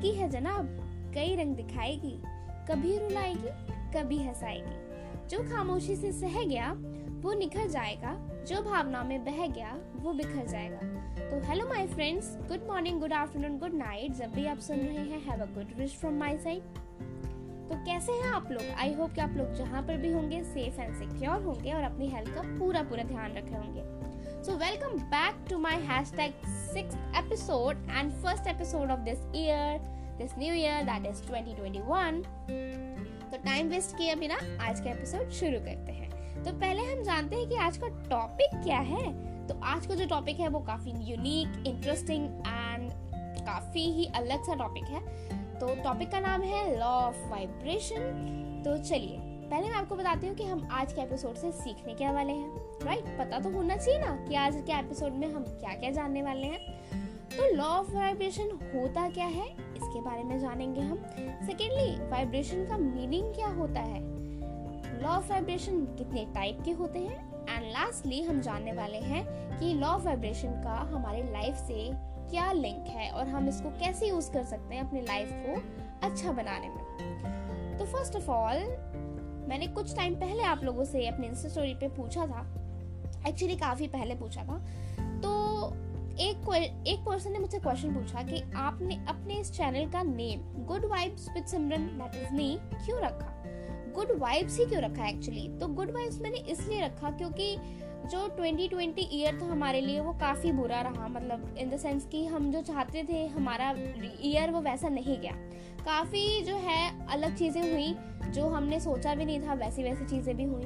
ज़िंदगी है जनाब, कई रंग दिखाएगी, कभी रुलाएगी, कभी हंसाएगी। जो खामोशी से सह गया, वो निखर जाएगा, जो भावना में बह गया, वो बिखर जाएगा। तो hello my friends good morning good afternoon good night जब भी आप सुन रहे हैं have a good wish from my side तो कैसे हैं आप लोग? आई होप कि आप लोग जहाँ पर भी होंगे सेफ़ एंड सिक्योर होंगे और अपनी हेल्थ का पूरा पूरा ध्यान रखे होंगे। Welcome back to my hashtag six episode and first episode of this year this new year that is 2021 तो टाइम वेस्ट किए बिना आज का एपिसोड शुरू करते हैं। तो पहले हम जानते हैं कि आज का टॉपिक क्या है। तो आज का जो टॉपिक है, वो काफ़ी यूनिक इंटरेस्टिंग एंड काफ़ी ही अलग सा टॉपिक है। तो टॉपिक का नाम है लॉ ऑफ़ वाइब्रेशन तो चलिए पहले मैं आपको बताती हूँ कि हम आज के एपिसोड से सीखने क्या वाले हैं राइट पता तो होना चाहिए ना कि आज के एपिसोड में हम क्या क्या जानने वाले हैं। तो लॉ ऑफ़ वाइब्रेशन होता क्या है, इसके बारे में जानेंगे हम। सेकेंडली वाइब्रेशन का मीनिंग क्या होता है? लॉ ऑफ़ वाइब्रेशन कितने टाइप के होते हैं? एंड लास्टली हम जानने वाले हैं कि लॉ ऑफ़ वाइब्रेशन का हमारे लाइफ से क्या लिंक है और हम इसको कैसे यूज़ कर सकते हैं अपनी लाइफ को अच्छा बनाने में। तो फ़र्स्ट ऑफ़ ऑल मैंने कुछ टाइम पहले आप लोगों से अपने इंस्टा स्टोरी पे पूछा था। एक्चुअली काफ़ी पहले पूछा था। तो एक एक पर्सन ने मुझसे क्वेश्चन पूछा कि आपने अपने इस चैनल का name good vibes with Simran that is me क्यों रखा? गुड वाइब्स ही क्यों रखा एक्चुअली तो गुड वाइब्स मैंने इसलिए रखा क्योंकि जो 2020 ईयर था हमारे लिए, वो काफ़ी बुरा रहा। मतलब इन द सेंस कि हम जो चाहते थे, हमारा ईयर वो वैसा नहीं गया। काफ़ी जो है, अलग चीज़ें हुई, जो हमने सोचा भी नहीं था, वैसी वैसी चीज़ें भी हुई।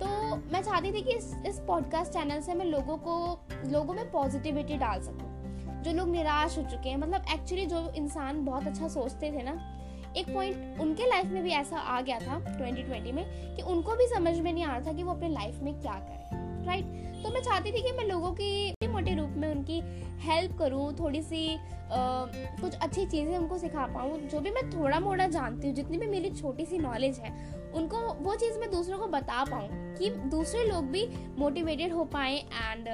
तो मैं चाहती थी कि इस इस पॉडकास्ट चैनल से मैं लोगों को, लोगों में पॉजिटिविटी डाल सकूँ, जो लोग निराश हो चुके हैं। मतलब एक्चुअली जो इंसान बहुत अच्छा सोचते थे ना, एक पॉइंट उनके लाइफ में भी ऐसा आ गया था 2020 में, कि उनको भी समझ में नहीं आ रहा था कि वो अपने लाइफ में क्या करें। राइट तो मैं चाहती थी कि मैं लोगों की मोटे रूप में उनकी हेल्प करूँ थोड़ी सी आ, कुछ अच्छी चीज़ें उनको सिखा पाऊँ जो भी मैं थोड़ा मोड़ा जानती हूँ जितनी भी मेरी छोटी सी नॉलेज है उनको वो चीज़ मैं दूसरों को बता पाऊँ कि दूसरे लोग भी मोटिवेटेड हो पाए एंड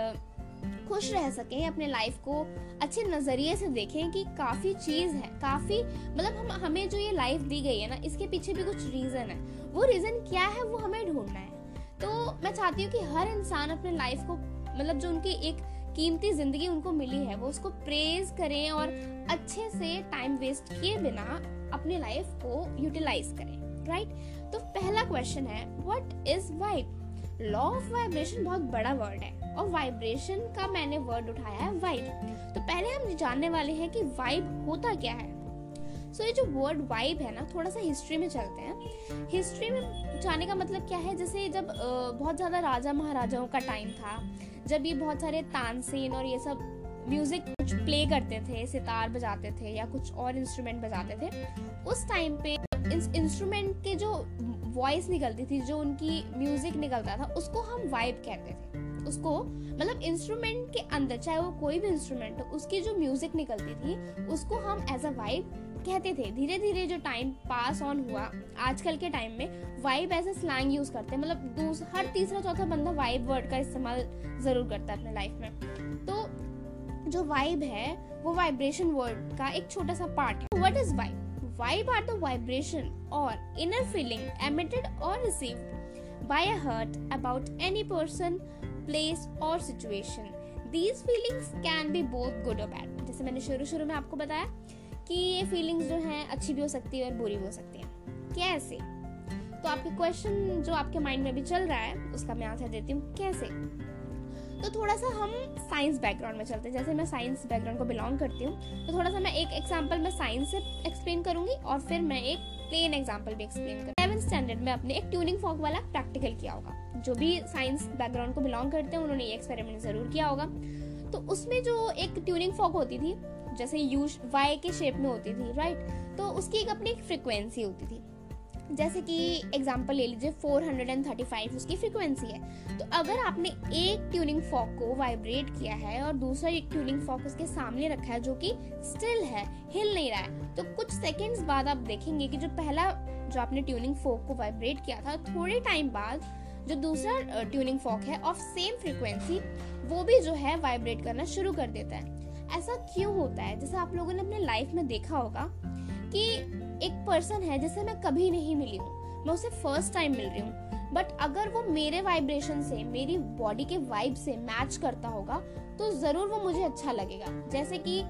खुश रह सकें अपने लाइफ को अच्छे नज़रिए से देखें कि काफ़ी चीज़ है काफ़ी मतलब हम हमें जो ये लाइफ दी गई है ना इसके पीछे भी कुछ रीज़न है। वो रीज़न क्या है वो हमें ढूंढना है। तो मैं चाहती हूँ कि हर इंसान अपने लाइफ को मतलब जो उनकी एक कीमती ज़िंदगी उनको मिली है, वो उसको प्रेज करें और अच्छे से टाइम वेस्ट किए बिना अपनी लाइफ को यूटिलाइज करें राइट तो पहला क्वेश्चन है what is vibe law of vibration बहुत बड़ा वर्ड है और वाइब्रेशन का मैंने वर्ड उठाया है वाइब तो पहले हम जानने वाले हैं कि वाइब होता क्या है। सो ये जो वर्ड वाइब है ना, थोड़ा सा हिस्ट्री में चलते हैं। हिस्ट्री में जाने का मतलब क्या है? जैसे जब बहुत ज़्यादा राजा महाराजाओं का टाइम था, जब ये बहुत सारे तानसेन और ये सब म्यूज़िक कुछ प्ले करते थे, सितार बजाते थे या कुछ और इंस्ट्रूमेंट बजाते थे, उस टाइम पे इस इंस्ट्रूमेंट के जो वॉइस निकलती थी, जो उनकी म्यूज़िक निकलता था, उसको हम वाइब कहते थे। उसको मतलब इंस्ट्रूमेंट के अंदर, चाहे वो कोई भी इंस्ट्रूमेंट हो, उसकी जो म्यूज़िक निकलती थी, उसको हम एज अ वाइब कहते थे धीरे धीरे जो टाइम पास ऑन हुआ, आजकल के टाइम में vibe as a slang use करते हैं मतलब हर तीसरा चौथा बंदा वाइब वर्ड का इस्तेमाल ज़रूर करता है अपने लाइफ में. तो जो वाइब है, वो वाइब्रेशन वर्ड का एक छोटा सा पार्ट है। What is vibe vibe are the vibration और इनर फीलिंग एमिटेड और received by a heart about any person place और situation these feelings can be both good और बैड जैसे मैंने शुरू शुरू में आपको बताया कि ये फीलिंग्स जो हैं, अच्छी भी हो सकती है और बुरी भी हो सकती है। कैसे? तो आपके क्वेश्चन जो आपके माइंड में भी चल रहा है, उसका मैं आंसर देती हूँ, कैसे? तो थोड़ा सा हम साइंस बैकग्राउंड में चलते हैं। जैसे मैं साइंस बैकग्राउंड को बिलोंग करती हूँ तो थोड़ा सा मैं एक एग्ज़ाम्पल मैं साइंस से एक्सप्लेन करूँगी और फिर मैं एक प्लेन एग्ज़ाम्पल भी एक्सप्लेन करूँ सेवन स्टैंडर्ड में अपने एक ट्यूनिंग फॉक वाला प्रैक्टिकल किया होगा। जो भी साइंस बैकग्राउंड को बिलोंग करते हैं, उन्होंने ये एक्सपेरिमेंट ज़रूर किया होगा। तो उसमें जो एक ट्यूनिंग फॉक होती थी जैसे यू वाई के शेप में होती थी राइट तो उसकी एक अपनी एक फ्रिक्वेंसी होती थी। जैसे कि एग्ज़ाम्पल ले लीजिए 435 उसकी फ्रिक्वेंसी है। तो अगर आपने एक ट्यूनिंग फॉक को वाइब्रेट किया है और दूसरा एक ट्यूनिंग फॉक उसके सामने रखा है जो कि स्टिल है, हिल नहीं रहा है तो कुछ सेकंड्स बाद आप देखेंगे कि जो पहला, जो आपने ट्यूनिंग फॉक को वाइब्रेट किया था, थोड़े टाइम बाद जो दूसरा ट्यूनिंग फॉक है ऑफ़ सेम फ्रिक्वेंसी वो भी जो है वाइब्रेट करना शुरू कर देता है। ऐसा क्यों होता है? जैसे आप लोगों ने अपने लाइफ में देखा होगा कि एक पर्सन है, जिसे मैं कभी नहीं मिली हूँ। मैं उसे फ़र्स्ट टाइम मिल रही हूँ। बट अगर वो मेरे वाइब्रेशन से, मेरी बॉडी के वाइब से मैच करता होगा तो ज़रूर वो मुझे अच्छा लगेगा। जैसे कि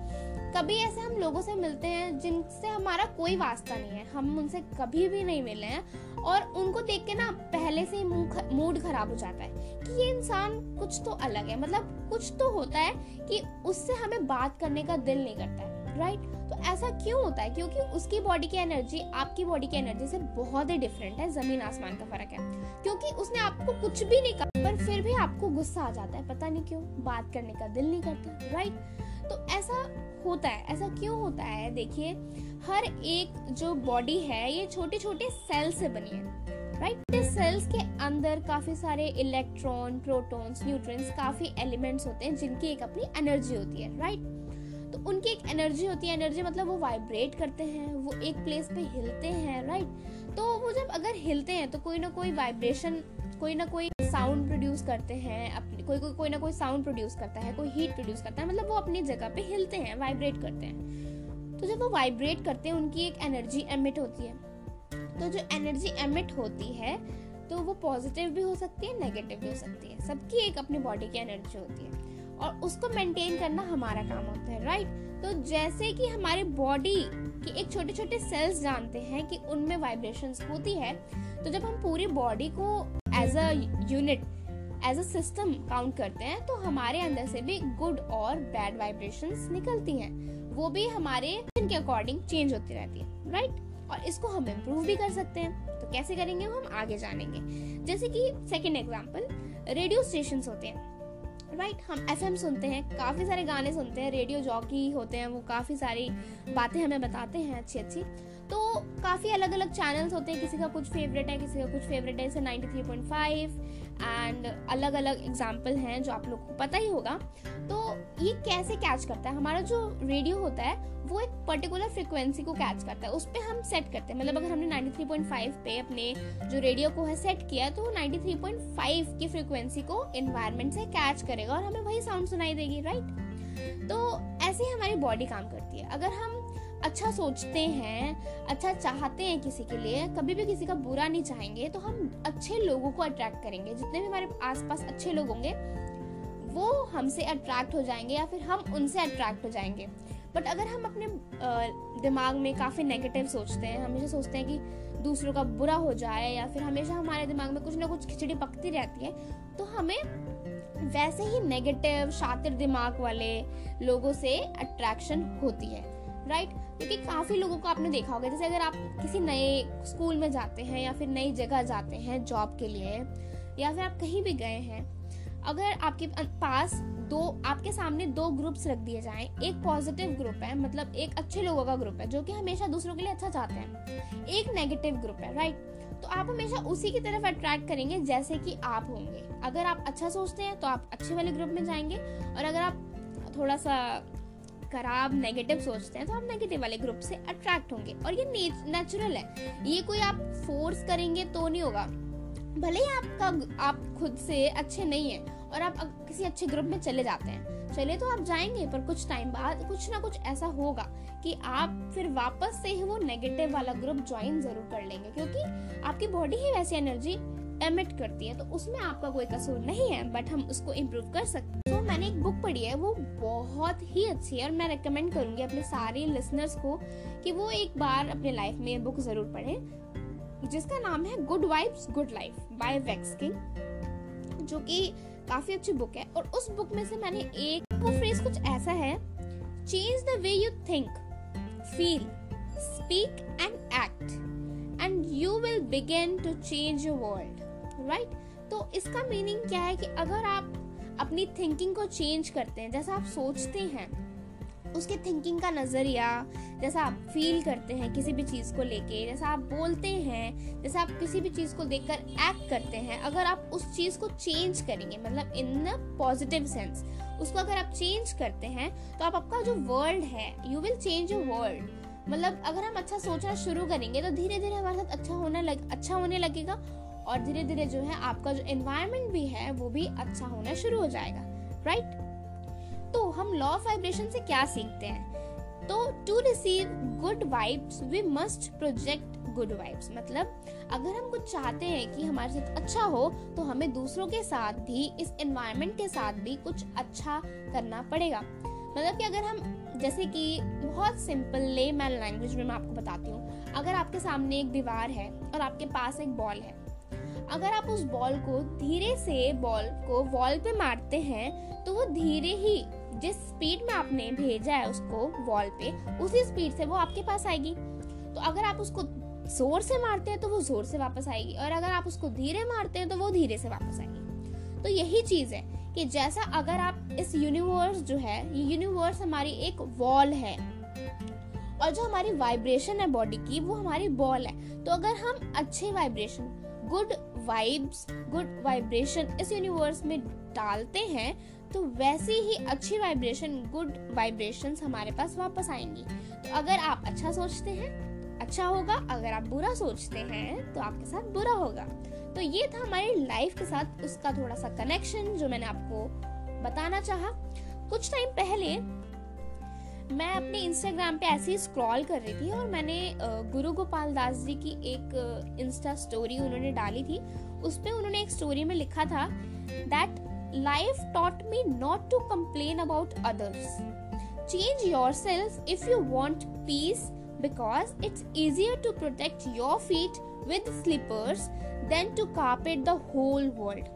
कभी ऐसे हम लोगों से मिलते हैं, जिनसे हमारा कोई वास्ता नहीं है। हम उनसे कभी भी नहीं मिले हैं और उनको देख के ना पहले से ही मूड खराब हो जाता है। कि ये इंसान कुछ तो अलग है। मतलब कुछ तो होता है कि उससे हमें बात करने का दिल नहीं करता है राइट तो ऐसा क्यों होता है? क्योंकि उसकी बॉडी की एनर्जी आपकी बॉडी की एनर्जी से बहुत ही डिफरेंट है, ज़मीन आसमान का फ़र्क है। क्योंकि उसने आपको कुछ भी नहीं कहा, पर फिर भी आपको गुस्सा आ जाता है, पता नहीं क्यों, बात करने का दिल नहीं करता राइट तो ऐसा होता है, ऐसा क्यों होता है? देखिए, हर एक जो बॉडी है, ये छोटे छोटे सेल से बनी है। Right right? सेल्स के अंदर काफ़ी सारे इलेक्ट्रॉन प्रोटॉन्स न्यूट्रिएंट्स काफ़ी एलिमेंट्स होते हैं जिनकी एक अपनी एनर्जी होती है राइट right? तो उनकी एक एनर्जी होती है एनर्जी मतलब वो वाइब्रेट करते हैं, वो एक प्लेस पे हिलते हैं राइट right? तो वो जब अगर हिलते हैं तो कोई ना कोई वाइब्रेशन कोई ना कोई साउंड प्रोड्यूस करते हैं, अपने, कोई कोई कोई ना कोई साउंड प्रोड्यूस करता है, कोई हीट प्रोड्यूस करता है मतलब वो अपनी जगह पे हिलते हैं वाइब्रेट करते हैं तो जब वो वाइब्रेट करते हैं, उनकी एक एनर्जी एमिट होती है तो जो एनर्जी एमिट होती है तो वो पॉजिटिव भी हो सकती है नेगेटिव भी हो सकती है। सबकी एक अपनी बॉडी की एनर्जी होती है। और उसको मेंटेन करना हमारा काम होता है राइट तो जैसे कि हमारे बॉडी के एक छोटे छोटे सेल्स जानते हैं कि उनमें वाइब्रेशंस होती है तो जब हम पूरी बॉडी को as a unit as a system count करते हैं तो हमारे अंदर से भी गुड और बैड वाइब्रेशंस निकलती हैं। वो भी हमारे के अकॉर्डिंग चेंज होती रहती है राइट और इसको हम इम्प्रूव भी कर सकते हैं। तो कैसे करेंगे हम आगे जानेंगे। जैसे कि सेकेंड एग्ज़ाम्पल रेडियो स्टेशन होते हैं। राइट right, हम एफएम सुनते हैं काफ़ी सारे गाने सुनते हैं रेडियो जॉकी होते हैं वो काफ़ी सारी बातें हमें बताते हैं अच्छी अच्छी तो काफ़ी अलग अलग चैनल्स होते हैं किसी का कुछ फेवरेट है किसी का कुछ फेवरेट है जैसे 93.5 एंड अलग अलग एग्ज़ाम्पल हैं जो आप लोग को पता ही होगा। तो ये कैसे कैच करता है? हमारा जो रेडियो होता है, वो एक पर्टिकुलर फ्रिक्वेंसी को कैच करता है। उस पर हम सेट करते हैं। मतलब अगर हमने 93.5 पे अपने जो रेडियो को है सेट किया तो 93.5 की फ्रिक्वेंसी को इन्वायरमेंट से कैच करेगा और हमें वही साउंड सुनाई देगी राइट तो ऐसे ही हमारी बॉडी काम करती है। अगर हम अच्छा सोचते हैं अच्छा चाहते हैं किसी के लिए, कभी भी किसी का बुरा नहीं चाहेंगे तो हम अच्छे लोगों को अट्रैक्ट करेंगे। जितने भी हमारे आसपास अच्छे लोग होंगे, वो हमसे अट्रैक्ट हो जाएँगे या फिर हम उनसे अट्रैक्ट हो जाएँगे। बट अगर हम अपने दिमाग में काफ़ी नेगेटिव सोचते हैं, हमेशा सोचते हैं कि दूसरों का बुरा हो जाए या फिर हमेशा हमारे दिमाग में कुछ ना कुछ खिचड़ी पकती रहती है तो हमें वैसे ही नेगेटिव शातिर दिमाग वाले लोगों से अट्रैक्शन होती है। राइट क्योंकि काफ़ी लोगों को आपने देखा होगा, जैसे अगर आप किसी नए स्कूल में जाते हैं या फिर नई जगह जाते हैं जॉब के लिए, या फिर आप कहीं भी गए हैं, अगर आपके पास दो, आपके सामने दो ग्रुप्स रख दिए जाएँ, एक पॉजिटिव ग्रुप है मतलब एक अच्छे लोगों का ग्रुप है, जो कि हमेशा दूसरों के लिए अच्छा चाहते हैं, एक नेगेटिव ग्रुप है राइट तो आप हमेशा उसी की तरफ़ अट्रैक्ट करेंगे जैसे कि आप होंगे। अगर आप अच्छा सोचते हैं तो आप अच्छे वाले ग्रुप में जाएँगे, और अगर आप थोड़ा सा खराब नेगेटिव सोचते हैं तो आप नेगेटिव वाले ग्रुप से अट्रैक्ट होंगे। और ये नेचुरल है। ये कोई आप फोर्स करेंगे तो नहीं होगा। भले ही आपका आप खुद से अच्छे नहीं है, और आप किसी अच्छे ग्रुप में चले जाते हैं। चले तो आप जाएँगे, पर कुछ टाइम बाद, कुछ ना कुछ ऐसा होगा कि आप फिर वापस से ही वो नेगेटिव वाला ग्रुप ज्वाइन ज़रूर कर लेंगे। क्योंकि आपकी बॉडी ही वैसी एनर्जी एमिट करती है तो उसमें आपका कोई कसूर नहीं है बट हम उसको इम्प्रूव कर सकते हैं। तो मैंने एक बुक पढ़ी है, वो बहुत ही अच्छी है, और मैं रिकमेंड करूँगी अपने सारे लिसनर्स को कि वो एक बार अपने लाइफ में ये बुक ज़रूर पढ़ें, जिसका नाम है good vibes good life by Vex King जो कि काफ़ी अच्छी बुक है। और उस बुक में से मैंने एक वो फ्रेज कुछ ऐसा है change the way you think feel speak and act and you will begin to change your world right तो इसका मीनिंग क्या है कि अगर आप अपनी थिंकिंग को चेंज करते हैं, जैसा आप सोचते हैं, उसके थिंकिंग का नज़रिया, जैसा आप फील करते हैं किसी भी चीज़ को लेके, जैसा आप बोलते हैं, जैसा आप किसी भी चीज़ को देखकर एक्ट करते हैं, अगर आप उस चीज़ को चेंज करेंगे मतलब इन द पॉजिटिव सेंस उसको अगर आप चेंज करते हैं तो आप आपका जो वर्ल्ड है you will change your world मतलब अगर हम अच्छा सोचना शुरू करेंगे तो धीरे धीरे हमारे साथ अच्छा होने लग अच्छा होने लगेगा और धीरे धीरे जो है आपका जो एनवायरमेंट भी है, वो भी अच्छा होना शुरू हो जाएगा राइट तो हम लॉ ऑफ़ वाइब्रेशन से क्या सीखते हैं? तो to receive good vibes we must project good vibes मतलब अगर हम कुछ चाहते हैं कि हमारे साथ अच्छा हो तो हमें दूसरों के साथ भी, इस एनवायरनमेंट के साथ भी कुछ अच्छा करना पड़ेगा। मतलब कि अगर हम, जैसे कि बहुत सिंपल ले मैन लैंग्वेज में मैं आपको बताती हूँ। अगर आपके सामने एक दीवार है और आपके पास एक बॉल है अगर आप उस बॉल को धीरे से बॉल को वॉल पे मारते हैं तो वो धीरे ही जिस स्पीड में आपने भेजा है उसको वॉल पे, उसी स्पीड से वो आपके पास आएगी। तो अगर आप उसको ज़ोर से मारते हैं तो वो ज़ोर से वापस आएगी, और अगर आप उसको धीरे मारते हैं तो वो धीरे से वापस आएगी। तो यही चीज़ है कि जैसा अगर आप इस यूनिवर्स जो है, ये यूनिवर्स हमारी एक वॉल है, और जो हमारी वाइब्रेशन है बॉडी की, वो हमारी बॉल है। तो अगर हम अच्छे vibration good vibes good vibration इस यूनिवर्स में डालते हैं तो वैसे ही अच्छी वाइब्रेशन गुड वाइब्रेशंस हमारे पास वापस आएँगी। तो अगर आप अच्छा सोचते हैं अच्छा होगा, अगर आप बुरा सोचते हैं तो आपके साथ बुरा होगा। तो ये था हमारी लाइफ के साथ उसका थोड़ा सा कनेक्शन जो मैंने आपको बताना चाहा। कुछ टाइम पहले मैं अपने इंस्टाग्राम पे ऐसे ही स्क्रॉल कर रही थी और मैंने गुरु गोपाल दास जी की एक इंस्टा स्टोरी उन्होंने डाली थी उस पर उन्होंने एक स्टोरी में लिखा था that life taught me not to complain about others change yourself if you want peace because it's easier to protect your feet with slippers than to carpet the whole world.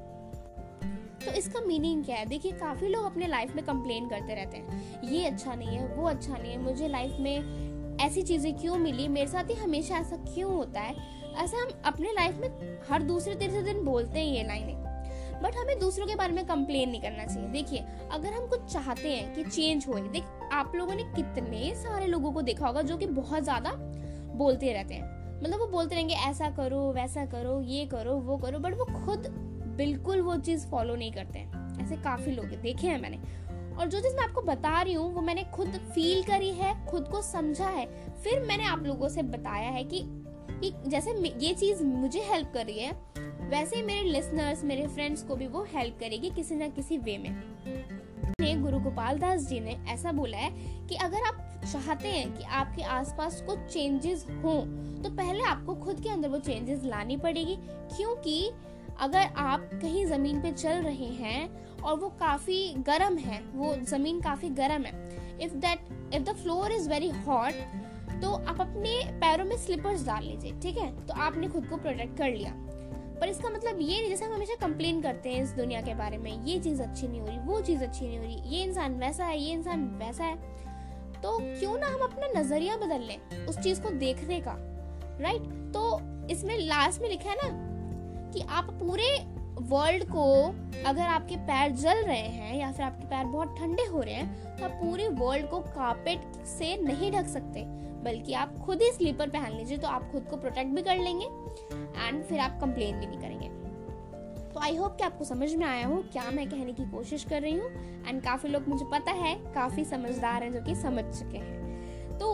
तो इसका meaning क्या है? देखिए, काफ़ी लोग अपने life में complain करते रहते हैं। ये अच्छा नहीं है, वो अच्छा नहीं है। मुझे लाइफ में ऐसी चीज़ें क्यों मिली? मेरे साथ ही हमेशा ऐसा क्यों होता है? ऐसा हम अपने लाइफ में हर दूसरे तीसरे दिन बोलते हैं ये लाइनें। बट हमें दूसरों के बारे में कंप्लेन नहीं करना चाहिए। देखिए, अगर हम कुछ चाहते हैं कि चेंज हो, देख, आप लोगों ने कितने सारे लोगों को देखा होगा जो कि बहुत ज़्यादा बोलते रहते हैं। मतलब वो बोलते रहेंगे, ऐसा करो, वैसा करो, ये करो, वो करो। बट वो खुद बिल्कुल वो चीज़ फॉलो नहीं करते हैं। ऐसे काफ़ी लोग देखे हैं मैंने। और जो चीज़ मैं आपको बता रही हूँ वो मैंने खुद फील करी है खुद को समझा है। फिर मैंने आप लोगों से बताया है कि, कि जैसे ये चीज़ मुझे हेल्प कर रही है वैसे मेरे लिसनर्स मेरे फ्रेंड्स को भी वो हेल्प करेगी किसी ना किसी वे में। ने गुरु गोपाल दास जी ने ऐसा बोला है कि अगर आप चाहते हैं कि आपके आसपास कुछ चेंजेस हो तो पहले आपको खुद के अंदर वो चेंजेस लानी पड़ेगी। क्योंकि अगर आप कहीं ज़मीन पे चल रहे हैं और वो काफ़ी गर्म है, वो ज़मीन काफ़ी गर्म है if that if the floor is very hot तो आप अपने पैरों में स्लीपर्स डाल लीजिए, ठीक है? तो आपने खुद को प्रोटेक्ट कर लिया। पर इसका मतलब ये नहीं, जैसे हम हमेशा कंप्लेन करते हैं इस दुनिया के बारे में, ये चीज़ अच्छी नहीं हो रही, वो चीज़ अच्छी नहीं हो रही, ये इंसान वैसा है, ये इंसान वैसा है तो क्यों ना हम अपना नज़रिया बदल लें उस चीज़ को देखने का राइट तो इसमें लास्ट में लिखा है ना कि आप पूरे वर्ल्ड को अगर आपके पैर जल रहे हैं या फिर आपके पैर बहुत ठंडे हो रहे हैं तो आप पूरे वर्ल्ड को कारपेट से नहीं ढक सकते। बल्कि आप खुद ही स्लीपर पहन लीजिए तो आप खुद को प्रोटेक्ट भी कर लेंगे एंड फिर आप कंप्लेन भी नहीं करेंगे। तो आई होप कि आपको समझ में आया हो क्या मैं कहने की कोशिश कर रही हूँ। एंड काफ़ी लोग, मुझे पता है, काफ़ी समझदार हैं जो कि समझ चुके हैं। तो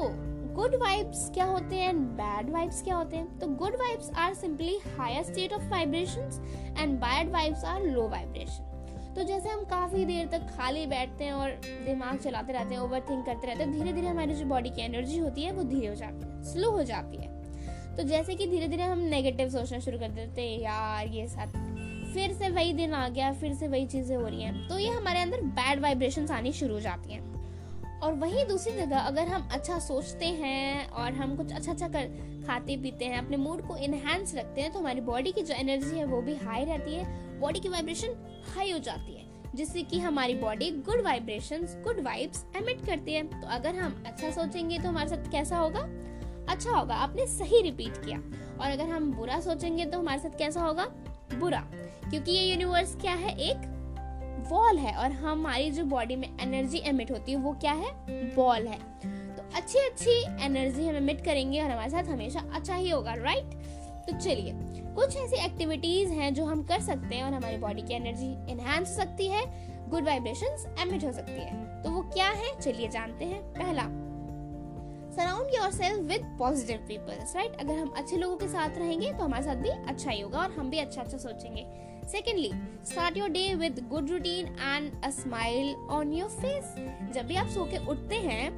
गुड वाइब्स क्या होते हैं एंड बैड वाइब्स क्या होते हैं? तो good vibes are simply higher state of vibrations and bad vibes are low vibration तो जैसे हम काफ़ी देर तक खाली बैठते हैं और दिमाग चलाते रहते हैं ओवर थिंक करते रहते हैं धीरे धीरे हमारी जो बॉडी की एनर्जी होती है, वो धीरे हो जाती है स्लो हो जाती है। तो जैसे कि धीरे धीरे हम नेगेटिव सोचना शुरू कर देते हैं, यार, ये सब फिर से वही दिन आ गया, फिर से वही चीज़ें हो रही हैं। तो ये हमारे अंदर बैड वाइब्रेशंस आनी शुरू हो जाती हैं। और वहीं दूसरी जगह अगर हम अच्छा सोचते हैं और हम कुछ अच्छा अच्छा कर खाते पीते हैं, अपने मूड को इनहेंस रखते हैं तो हमारी बॉडी की जो एनर्जी है वो भी हाई रहती है बॉडी की वाइब्रेशन हाई हो जाती है, जिससे कि हमारी body good vibration good vibes emit करती है। तो अगर हम अच्छा सोचेंगे तो हमारे साथ कैसा होगा? अच्छा होगा, आपने सही रिपीट किया। और अगर हम बुरा सोचेंगे तो हमारे साथ कैसा होगा? बुरा, क्योंकि ये यूनिवर्स क्या है? एक वॉल है और हमारी जो बॉडी में एनर्जी एमिट होती है वो क्या है? बॉल है। तो अच्छी अच्छी एनर्जी हम एमिट करेंगे और हमारे साथ हमेशा अच्छा ही होगा राइट तो चलिए, कुछ ऐसी एक्टिविटीज़ हैं जो हम कर सकते हैं और हमारी बॉडी की एनर्जी एनहांस हो सकती है गुड वाइब्रेशंस एमिट हो सकती है। तो वो क्या है? चलिए जानते हैं। पहला surround yourself with positive peoples right अगर हम अच्छे लोगों के साथ रहेंगे तो हमारे साथ भी अच्छा ही होगा और हम भी अच्छा अच्छा सोचेंगे। Secondly start your day with good routine and a smile on your face जब भी आप सो के उठते हैं,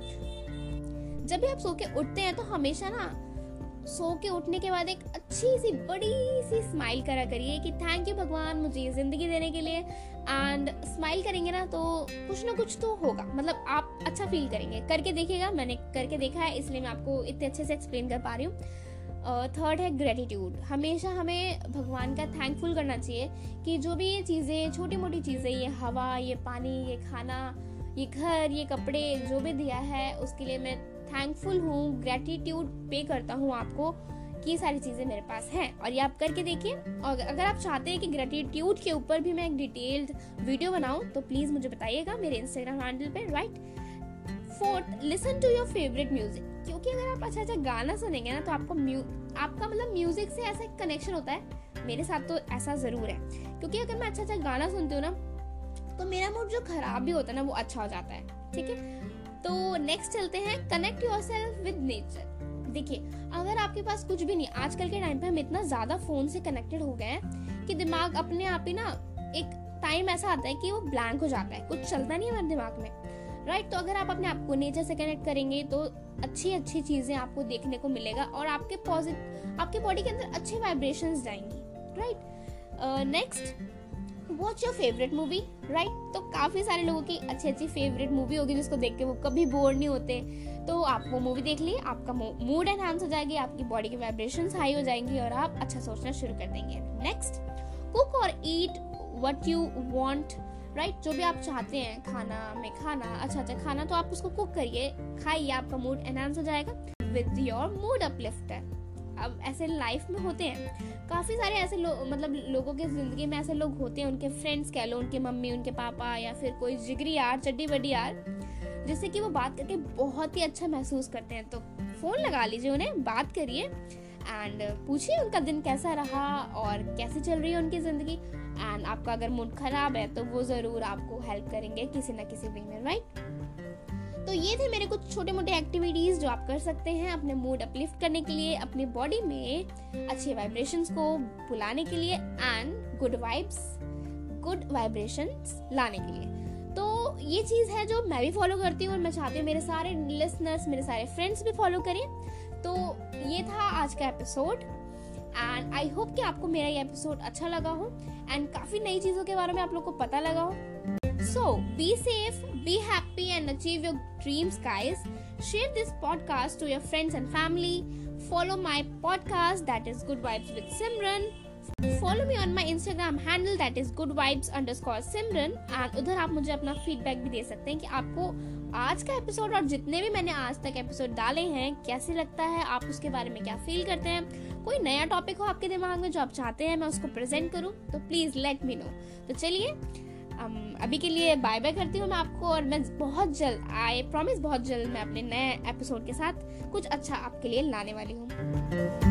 जब भी आप सो के उठते हैं तो हमेशा ना सो के उठने के बाद एक अच्छी सी बड़ी सी स्माइल करा करिए कि थैंक यू भगवान मुझे ज़िंदगी देने के लिए। एंड स्माइल करेंगे ना तो कुछ ना कुछ तो होगा। मतलब आप अच्छा फील करेंगे। करके देखिएगा, मैंने करके देखा है, इसलिए मैं आपको इतने अच्छे से एक्सप्लेन कर पा रही हूँ। थर्ड है ग्रेटिट्यूड हमेशा हमें भगवान का थैंकफुल करना चाहिए कि जो भी ये चीज़ें छोटी मोटी चीज़ें, ये हवा, ये पानी, ये खाना, ये घर, ये कपड़े, जो भी दिया है, उसके लिए मैं थैंकफुल हूँ ग्रेटिट्यूड पे करता हूँ आपको कि ये सारी चीज़ें मेरे पास हैं। और ये आप करके देखिए, और अगर आप चाहते हैं कि ग्रेटिट्यूड के ऊपर भी मैं एक डिटेल्ड वीडियो बनाऊँ तो प्लीज़ मुझे बताइएगा मेरे इंस्टाग्राम हैंडल पर right fourth listen to your favourite music क्योंकि अगर आप अच्छा अच्छा गाना सुनेंगे ना तो आपको म्यू, आपका मतलब म्यूज़िक से ऐसा कनेक्शन होता है। मेरे साथ तो ऐसा ज़रूर है। क्योंकि अगर मैं अच्छा अच्छा गाना सुनती हूँ ना तो मेरा मूड जो खराब भी होता है ना, वो अच्छा हो जाता है। ठीक है? तो नेक्स्ट चलते हैं connect yourself with nature देखिए, अगर आपके पास कुछ भी नहीं, आजकल के टाइम पे हम इतना ज़्यादा फ़ोन से कनेक्टेड हो गए हैं कि दिमाग अपने आप ही ना, एक टाइम ऐसा आता है कि वो ब्लैंक हो जाता है। कुछ चलता नहीं हमारे दिमाग में। राइट तो अगर आप अपने आप को नेचर से कनेक्ट करेंगे तो अच्छी अच्छी चीज़ें आपको देखने को मिलेगा और आपके पॉजिटिव आपके बॉडी के अंदर अच्छे वाइब्रेशंस जाएँगी। Right next watch your favourite movie right तो काफ़ी सारे लोगों की अच्छी अच्छी फेवरेट मूवी होगी जिसको देख के वो कभी बोर नहीं होते। तो आप वो मूवी देख लिए, आपका मूड एनहांस हो जाएगी, आपकी बॉडी की वाइब्रेशन हाई हो जाएँगी और आप अच्छा सोचना शुरू कर देंगे। नेक्स्ट कुक और eat what you want right जो भी आप चाहते हैं, खाना, में खाना अच्छा अच्छा खाना तो आप उसको कुक करिए। खाइए आपका मूड एनहांस हो जाएगा। विद योर मूड अपलिफ्टर अब ऐसे लाइफ में होते हैं। काफ़ी सारे ऐसे लोग मतलब लोगों के ज़िंदगी में ऐसे लोग होते हैं, उनके फ्रेंड्स कह लो, उनके मम्मी, उनके पापा या फिर कोई जिगरी यार, चड्डी बड्डी यार, जिससे कि वो बात करके बहुत ही अच्छा महसूस करते हैं। तो फ़ोन लगा लीजिए उन्हें, बात करिए एंड पूछिए उनका दिन कैसा रहा और कैसे चल रही है उनकी ज़िंदगी। एंड आपका अगर मूड ख़राब है तो वो ज़रूर आपको हेल्प करेंगे किसी ना किसी वे में राइट तो ये थे मेरे कुछ छोटे मोटे एक्टिविटीज़ जो आप कर सकते हैं अपने मूड अपलिफ्ट करने के लिए, अपनी बॉडी में अच्छे वाइब्रेशंस को बुलाने के लिए and good vibes good vibrations लाने के लिए। तो ये चीज़ है जो मैं भी फॉलो करती हूँ और मैं चाहती हूँ मेरे सारे लिसनर्स मेरे सारे फ्रेंड्स भी फॉलो करें। तो ये था आज का एपिसोड एंड आई होप कि आपको मेरा ये एपिसोड अच्छा लगा हो। एंड काफ़ी नई चीज़ों के बारे में आप लोग को पता लगा हो। So be safe be happy and achieve your dreams guys share this podcast to your friends and family follow my podcast that is good vibes with Simran follow me on my Instagram handle that is good vibes under Simran and उधर आप मुझे अपना feedback भी दे सकते हैं कि आपको आज का एपिसोड और जितने भी मैंने आज तक एपिसोड डाले हैं, कैसे लगता है, आप उसके बारे में क्या फील करते हैं? कोई नया टॉपिक हो आपके दिमाग में जो आप चाहते हैं, मैं उसको प्रेजेंट करूँ तो प्लीज़ लेट मी नो तो चलिए अभी के लिए बाय बाय करती हूँ मैं आपको और मैं बहुत जल्द आई प्रॉमिस बहुत जल्द मैं अपने नए एपिसोड के साथ कुछ अच्छा आपके लिए लाने वाली हूँ.